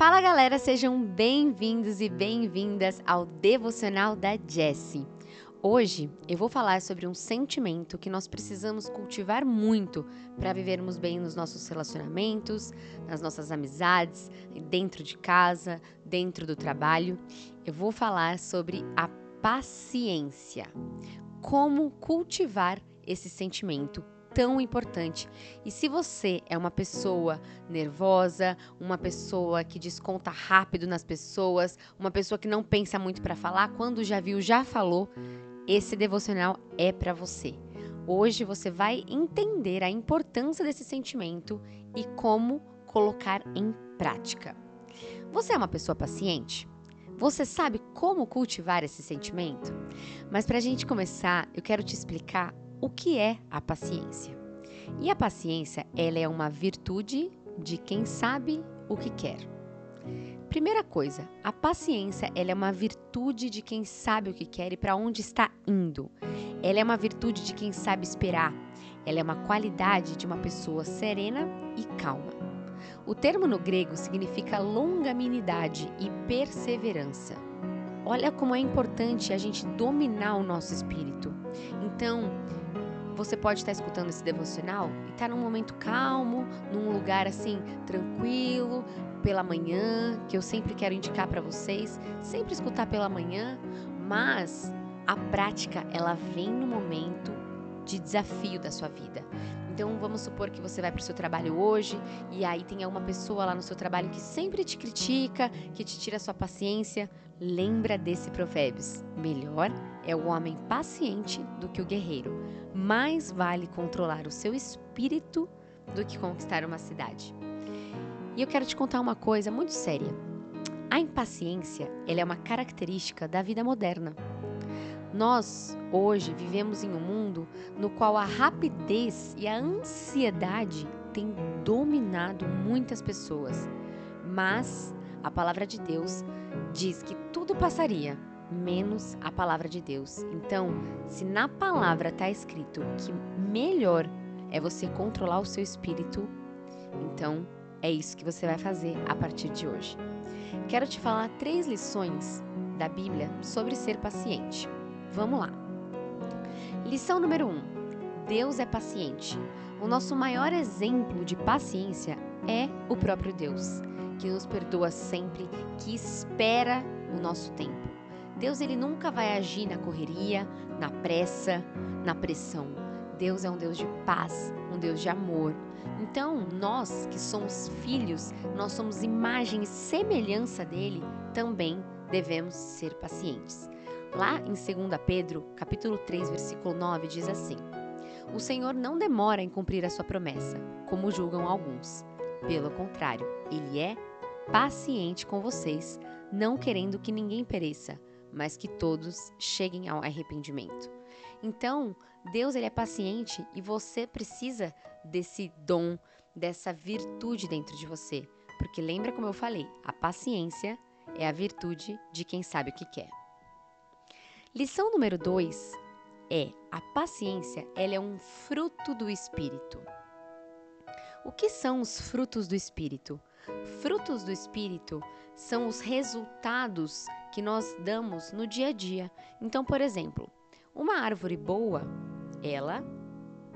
Fala galera, sejam bem-vindos e bem-vindas ao Devocional da Jessie. Hoje eu vou falar sobre um sentimento que nós precisamos cultivar muito para vivermos bem nos nossos relacionamentos, nas nossas amizades, dentro de casa, dentro do trabalho. Eu vou falar sobre a paciência. Como cultivar esse sentimento tão importante. E se você é uma pessoa nervosa, uma pessoa que desconta rápido nas pessoas, uma pessoa que não pensa muito para falar, quando já viu, já falou, esse devocional é para você. Hoje você vai entender a importância desse sentimento e como colocar em prática. Você é uma pessoa paciente? Você sabe como cultivar esse sentimento? Mas para a gente começar, eu quero te explicar o que é a paciência. E a paciência, ela é uma virtude de quem sabe o que quer. Primeira coisa, a paciência, ela é uma virtude de quem sabe o que quer e para onde está indo. Ela é uma virtude de quem sabe esperar. Ela é uma qualidade de uma pessoa serena e calma. O termo no grego significa longanimidade e perseverança. Olha como é importante a gente dominar o nosso espírito. Então, você pode estar escutando esse devocional e estar tá num momento calmo, num lugar assim tranquilo, pela manhã, que eu sempre quero indicar para vocês, sempre escutar pela manhã, mas a prática ela vem no momento de desafio da sua vida. Então vamos supor que você vai para o seu trabalho hoje e aí tem alguma pessoa lá no seu trabalho que sempre te critica, que te tira a sua paciência. Lembra desse provérbios. Melhor é o homem paciente do que o guerreiro. Mais vale controlar o seu espírito do que conquistar uma cidade. E eu quero te contar uma coisa muito séria. A impaciência, ela é uma característica da vida moderna. Nós, hoje, vivemos em um mundo no qual a rapidez e a ansiedade têm dominado muitas pessoas. Mas a palavra de Deus diz que tudo passaria, menos a palavra de Deus. Então, se na palavra está escrito que melhor é você controlar o seu espírito, então é isso que você vai fazer a partir de hoje. Quero te falar três lições da Bíblia sobre ser paciente. Vamos lá. Lição número 1. Um, Deus é paciente. O nosso maior exemplo de paciência é o próprio Deus, que nos perdoa sempre, que espera o nosso tempo. Deus ele nunca vai agir na correria, na pressa, na pressão. Deus é um Deus de paz, um Deus de amor. Então, nós que somos filhos, nós somos imagem e semelhança dele, também devemos ser pacientes. Lá em 2 Pedro, capítulo 3, versículo 9, diz assim: O Senhor não demora em cumprir a sua promessa, como julgam alguns. Pelo contrário, ele é paciente com vocês, não querendo que ninguém pereça, mas que todos cheguem ao arrependimento. Então, Deus ele é paciente e você precisa desse dom, dessa virtude dentro de você. Porque lembra como eu falei, a paciência é a virtude de quem sabe o que quer. Lição número 2 é a paciência, ela é um fruto do espírito. O que são os frutos do espírito? Frutos do espírito são os resultados que nós damos no dia a dia. Então, por exemplo, uma árvore boa, ela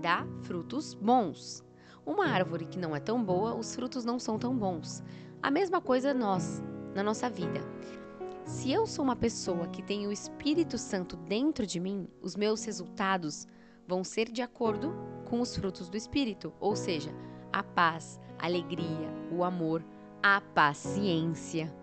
dá frutos bons. Uma árvore que não é tão boa, os frutos não são tão bons. A mesma coisa nós, na nossa vida. Se eu sou uma pessoa que tem o Espírito Santo dentro de mim, os meus resultados vão ser de acordo com os frutos do Espírito, ou seja, a paz, a alegria, o amor, a paciência.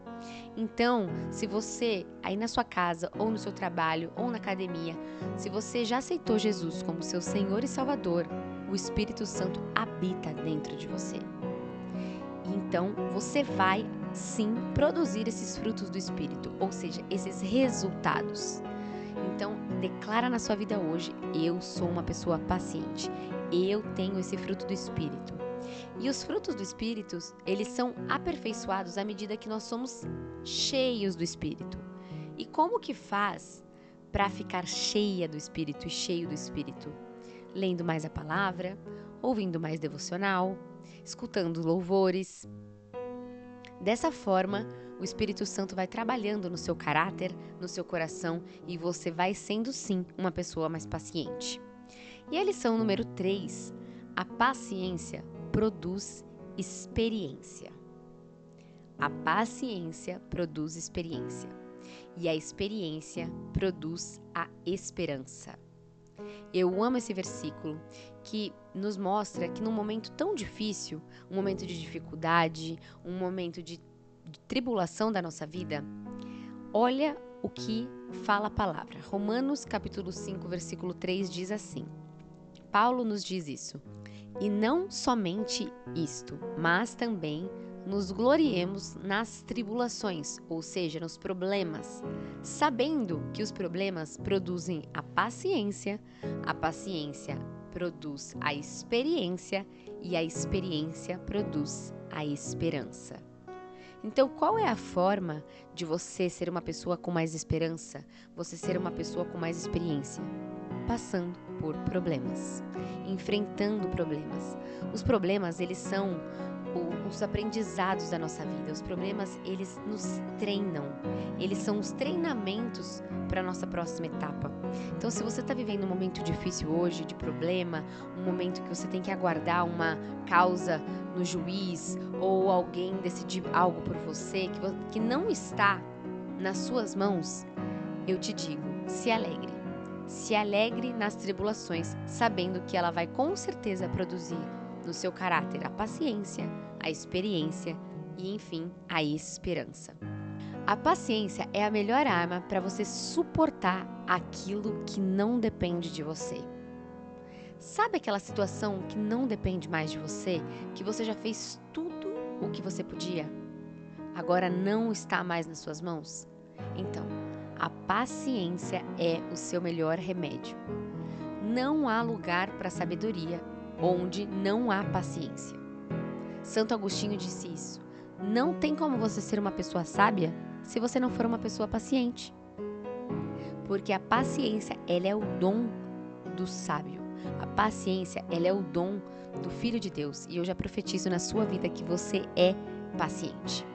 Então, se você aí na sua casa, ou no seu trabalho, ou na academia, se você já aceitou Jesus como seu Senhor e Salvador, o Espírito Santo habita dentro de você. Então, você vai sim produzir esses frutos do Espírito, ou seja, esses resultados. Então, declara na sua vida hoje: eu sou uma pessoa paciente. Eu tenho esse fruto do Espírito. E os frutos do Espírito, eles são aperfeiçoados à medida que nós somos cheios do Espírito. E como que faz para ficar cheia do Espírito e cheio do Espírito? Lendo mais a palavra, ouvindo mais devocional, escutando louvores, Dessa forma, o Espírito Santo vai trabalhando no seu caráter, no seu coração e você vai sendo sim uma pessoa mais paciente. E a lição número 3: a paciência produz experiência. A paciência produz experiência. E a experiência produz a esperança. Eu amo esse versículo que nos mostra que num momento tão difícil, um momento de dificuldade, um momento de, tribulação da nossa vida, olha o que fala a palavra. Romanos capítulo 5, versículo 3 diz assim: Paulo nos diz isso. E não somente isto, mas também nos gloriemos nas tribulações, ou seja, nos problemas, sabendo que os problemas produzem a paciência, a paciência produz a experiência e a experiência produz a esperança. Então, qual é a forma de você ser uma pessoa com mais esperança, você ser uma pessoa com mais experiência? Passando por problemas, enfrentando problemas. Os problemas, eles são os aprendizados da nossa vida. Os problemas, eles nos treinam. Eles são os treinamentos para a nossa próxima etapa. Então, se você está vivendo um momento difícil hoje, de problema, um momento que você tem que aguardar uma causa no juiz ou alguém decidir algo por você que, que não está nas suas mãos, eu te digo, se alegre. Se alegre nas tribulações, sabendo que ela vai com certeza produzir no seu caráter a paciência, a experiência e, enfim, a esperança. A paciência é a melhor arma para você suportar aquilo que não depende de você. Sabe aquela situação que não depende mais de você, que você já fez tudo o que você podia? Agora não está mais nas suas mãos? Então, a paciência é o seu melhor remédio. Não há lugar para sabedoria onde não há paciência. Santo Agostinho disse isso. Não tem como você ser uma pessoa sábia se você não for uma pessoa paciente. Porque a paciência, ela é o dom do sábio. A paciência, ela é o dom do Filho de Deus. E eu já profetizo na sua vida que você é paciente.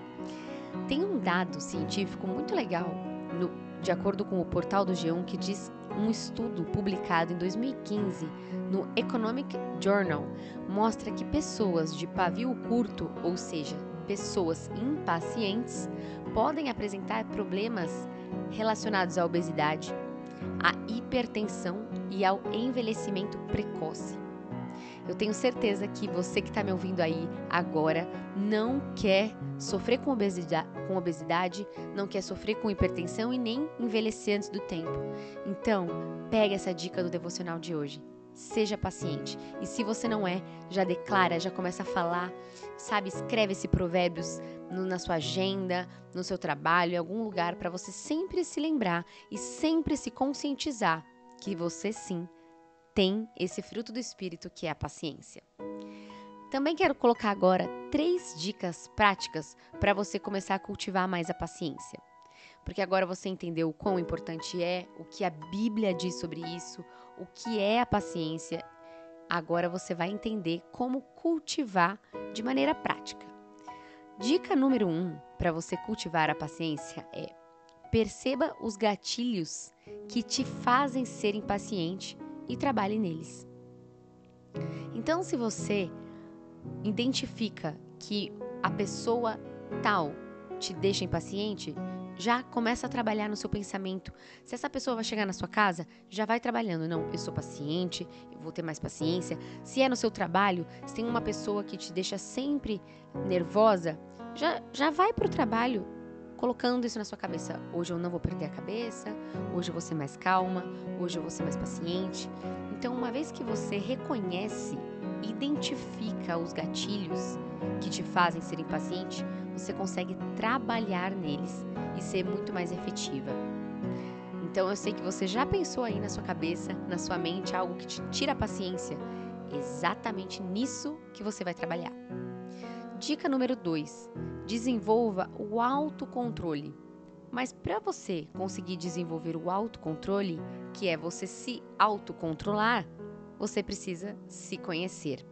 Tem um dado científico muito legal, no, de acordo com o portal do G1, que diz um estudo publicado em 2015 no Economic Journal mostra que pessoas de pavio curto, ou seja, pessoas impacientes, podem apresentar problemas relacionados à obesidade, à hipertensão e ao envelhecimento precoce. Eu tenho certeza que você que está me ouvindo aí agora não quer sofrer com obesidade, com obesidade, não quer sofrer com hipertensão e nem envelhecer antes do tempo. Então, pega essa dica do devocional de hoje. Seja paciente. E se você não é, já declara, já começa a falar, sabe? Escreve esse provérbios no, na sua agenda, no seu trabalho, em algum lugar, para você sempre se lembrar e sempre se conscientizar que você sim tem esse fruto do espírito que é a paciência. Também quero colocar agora três dicas práticas para você começar a cultivar mais a paciência. Porque agora você entendeu o quão importante é, o que a Bíblia diz sobre isso, o que é a paciência. Agora você vai entender como cultivar de maneira prática. Dica número um para você cultivar a paciência é: perceba os gatilhos que te fazem ser impaciente e trabalhe neles. Então, se você identifica que a pessoa tal te deixa impaciente, já começa a trabalhar no seu pensamento. Se essa pessoa vai chegar na sua casa, já vai trabalhando. Não, eu sou paciente, eu vou ter mais paciência. Se é no seu trabalho, se tem uma pessoa que te deixa sempre nervosa, já, já vai para o trabalho colocando isso na sua cabeça. Hoje eu não vou perder a cabeça, hoje eu vou ser mais calma, hoje eu vou ser mais paciente. Então, uma vez que você reconhece, identifica os gatilhos que te fazem ser impaciente, você consegue trabalhar neles e ser muito mais efetiva. Então, eu sei que você já pensou aí na sua cabeça, na sua mente, algo que te tira a paciência. Exatamente nisso que você vai trabalhar. Dica número 2: desenvolva o autocontrole. Mas para você conseguir desenvolver o autocontrole, que é você se autocontrolar, você precisa se conhecer.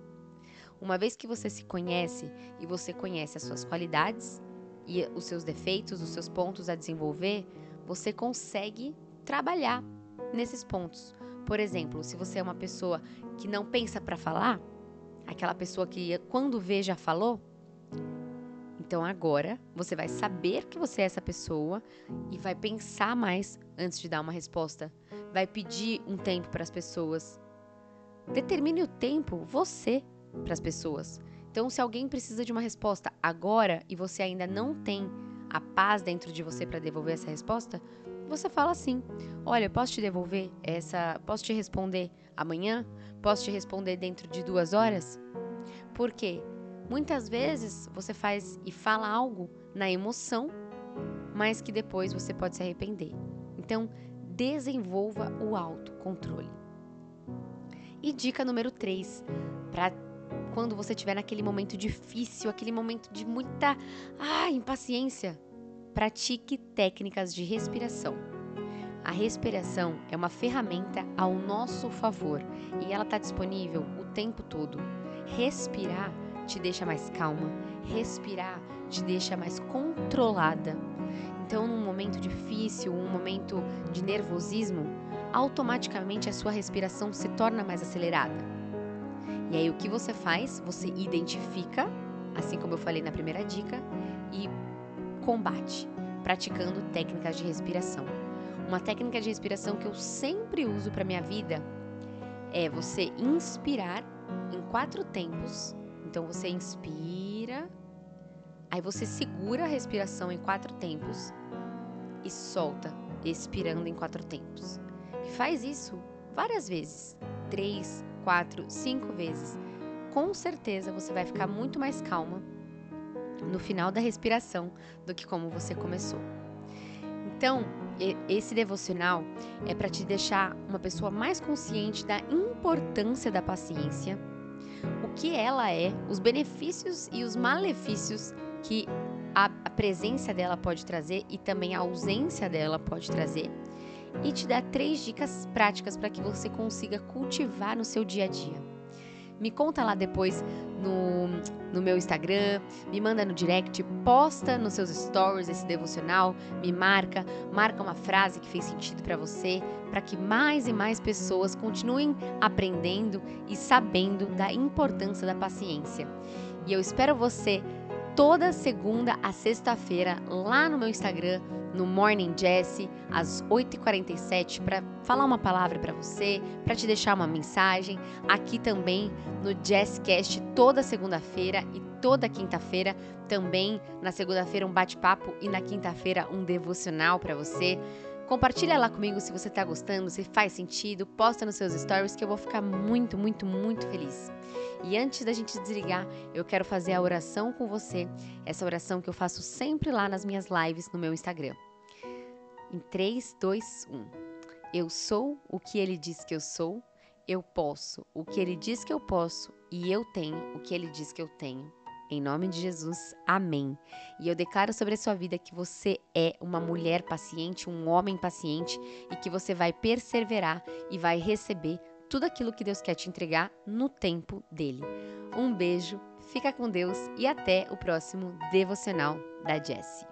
Uma vez que você se conhece e você conhece as suas qualidades, e os seus defeitos, os seus pontos a desenvolver, você consegue trabalhar nesses pontos. Por exemplo, se você é uma pessoa que não pensa para falar, aquela pessoa que quando vê já falou, então agora você vai saber que você é essa pessoa e vai pensar mais antes de dar uma resposta. Vai pedir um tempo para as pessoas. Determine o tempo você para as pessoas. Então, se alguém precisa de uma resposta agora e você ainda não tem a paz dentro de você para devolver essa resposta, você fala assim: Olha, posso te devolver essa. Posso te responder amanhã? Posso te responder dentro de duas horas? Por quê? Muitas vezes você faz e fala algo na emoção, mas que depois você pode se arrepender. Então, desenvolva o autocontrole. E dica número 3, para quando você estiver naquele momento difícil, aquele momento de muita ah, impaciência, pratique técnicas de respiração. A respiração é uma ferramenta ao nosso favor e ela está disponível o tempo todo. Respirar te deixa mais calma, respirar te deixa mais controlada. Então, num momento difícil, um momento de nervosismo, automaticamente a sua respiração se torna mais acelerada. E aí o que você faz? Você identifica, assim como eu falei na primeira dica, e combate, praticando técnicas de respiração. Uma técnica de respiração que eu sempre uso para minha vida é você inspirar em quatro tempos então você inspira, aí você segura a respiração em quatro tempos e solta, expirando em quatro tempos. E faz isso várias vezes três, quatro, cinco vezes. Com certeza você vai ficar muito mais calma no final da respiração do que como você começou. Então, esse devocional é para te deixar uma pessoa mais consciente da importância da paciência o que ela é, os benefícios e os malefícios que a, presença dela pode trazer e também a ausência dela pode trazer. E te dá três dicas práticas para que você consiga cultivar no seu dia a dia. Me conta lá depois no, no meu Instagram, me manda no direct, posta nos seus stories esse devocional, me marca, marca uma frase que fez sentido para você, para que mais e mais pessoas continuem aprendendo e sabendo da importância da paciência. E eu espero você toda segunda a sexta-feira lá no meu Instagram, no Morning Jesse, às 8h47, para falar uma palavra para você, para te deixar uma mensagem. Aqui também no Jesscast, toda segunda-feira e toda quinta-feira. Também na segunda-feira um bate-papo e na quinta-feira um devocional para você. Compartilha lá comigo se você está gostando, se faz sentido, posta nos seus stories que eu vou ficar muito, muito, muito feliz. E antes da gente desligar, eu quero fazer a oração com você, essa oração que eu faço sempre lá nas minhas lives no meu Instagram. Em 3, 2, 1. Eu sou o que ele diz que eu sou, eu posso o que ele diz que eu posso e eu tenho o que ele diz que eu tenho. Em nome de Jesus, amém. E eu declaro sobre a sua vida que você é uma mulher paciente, um homem paciente e que você vai perseverar e vai receber tudo aquilo que Deus quer te entregar no tempo dele. Um beijo, fica com Deus e até o próximo devocional da Jessie.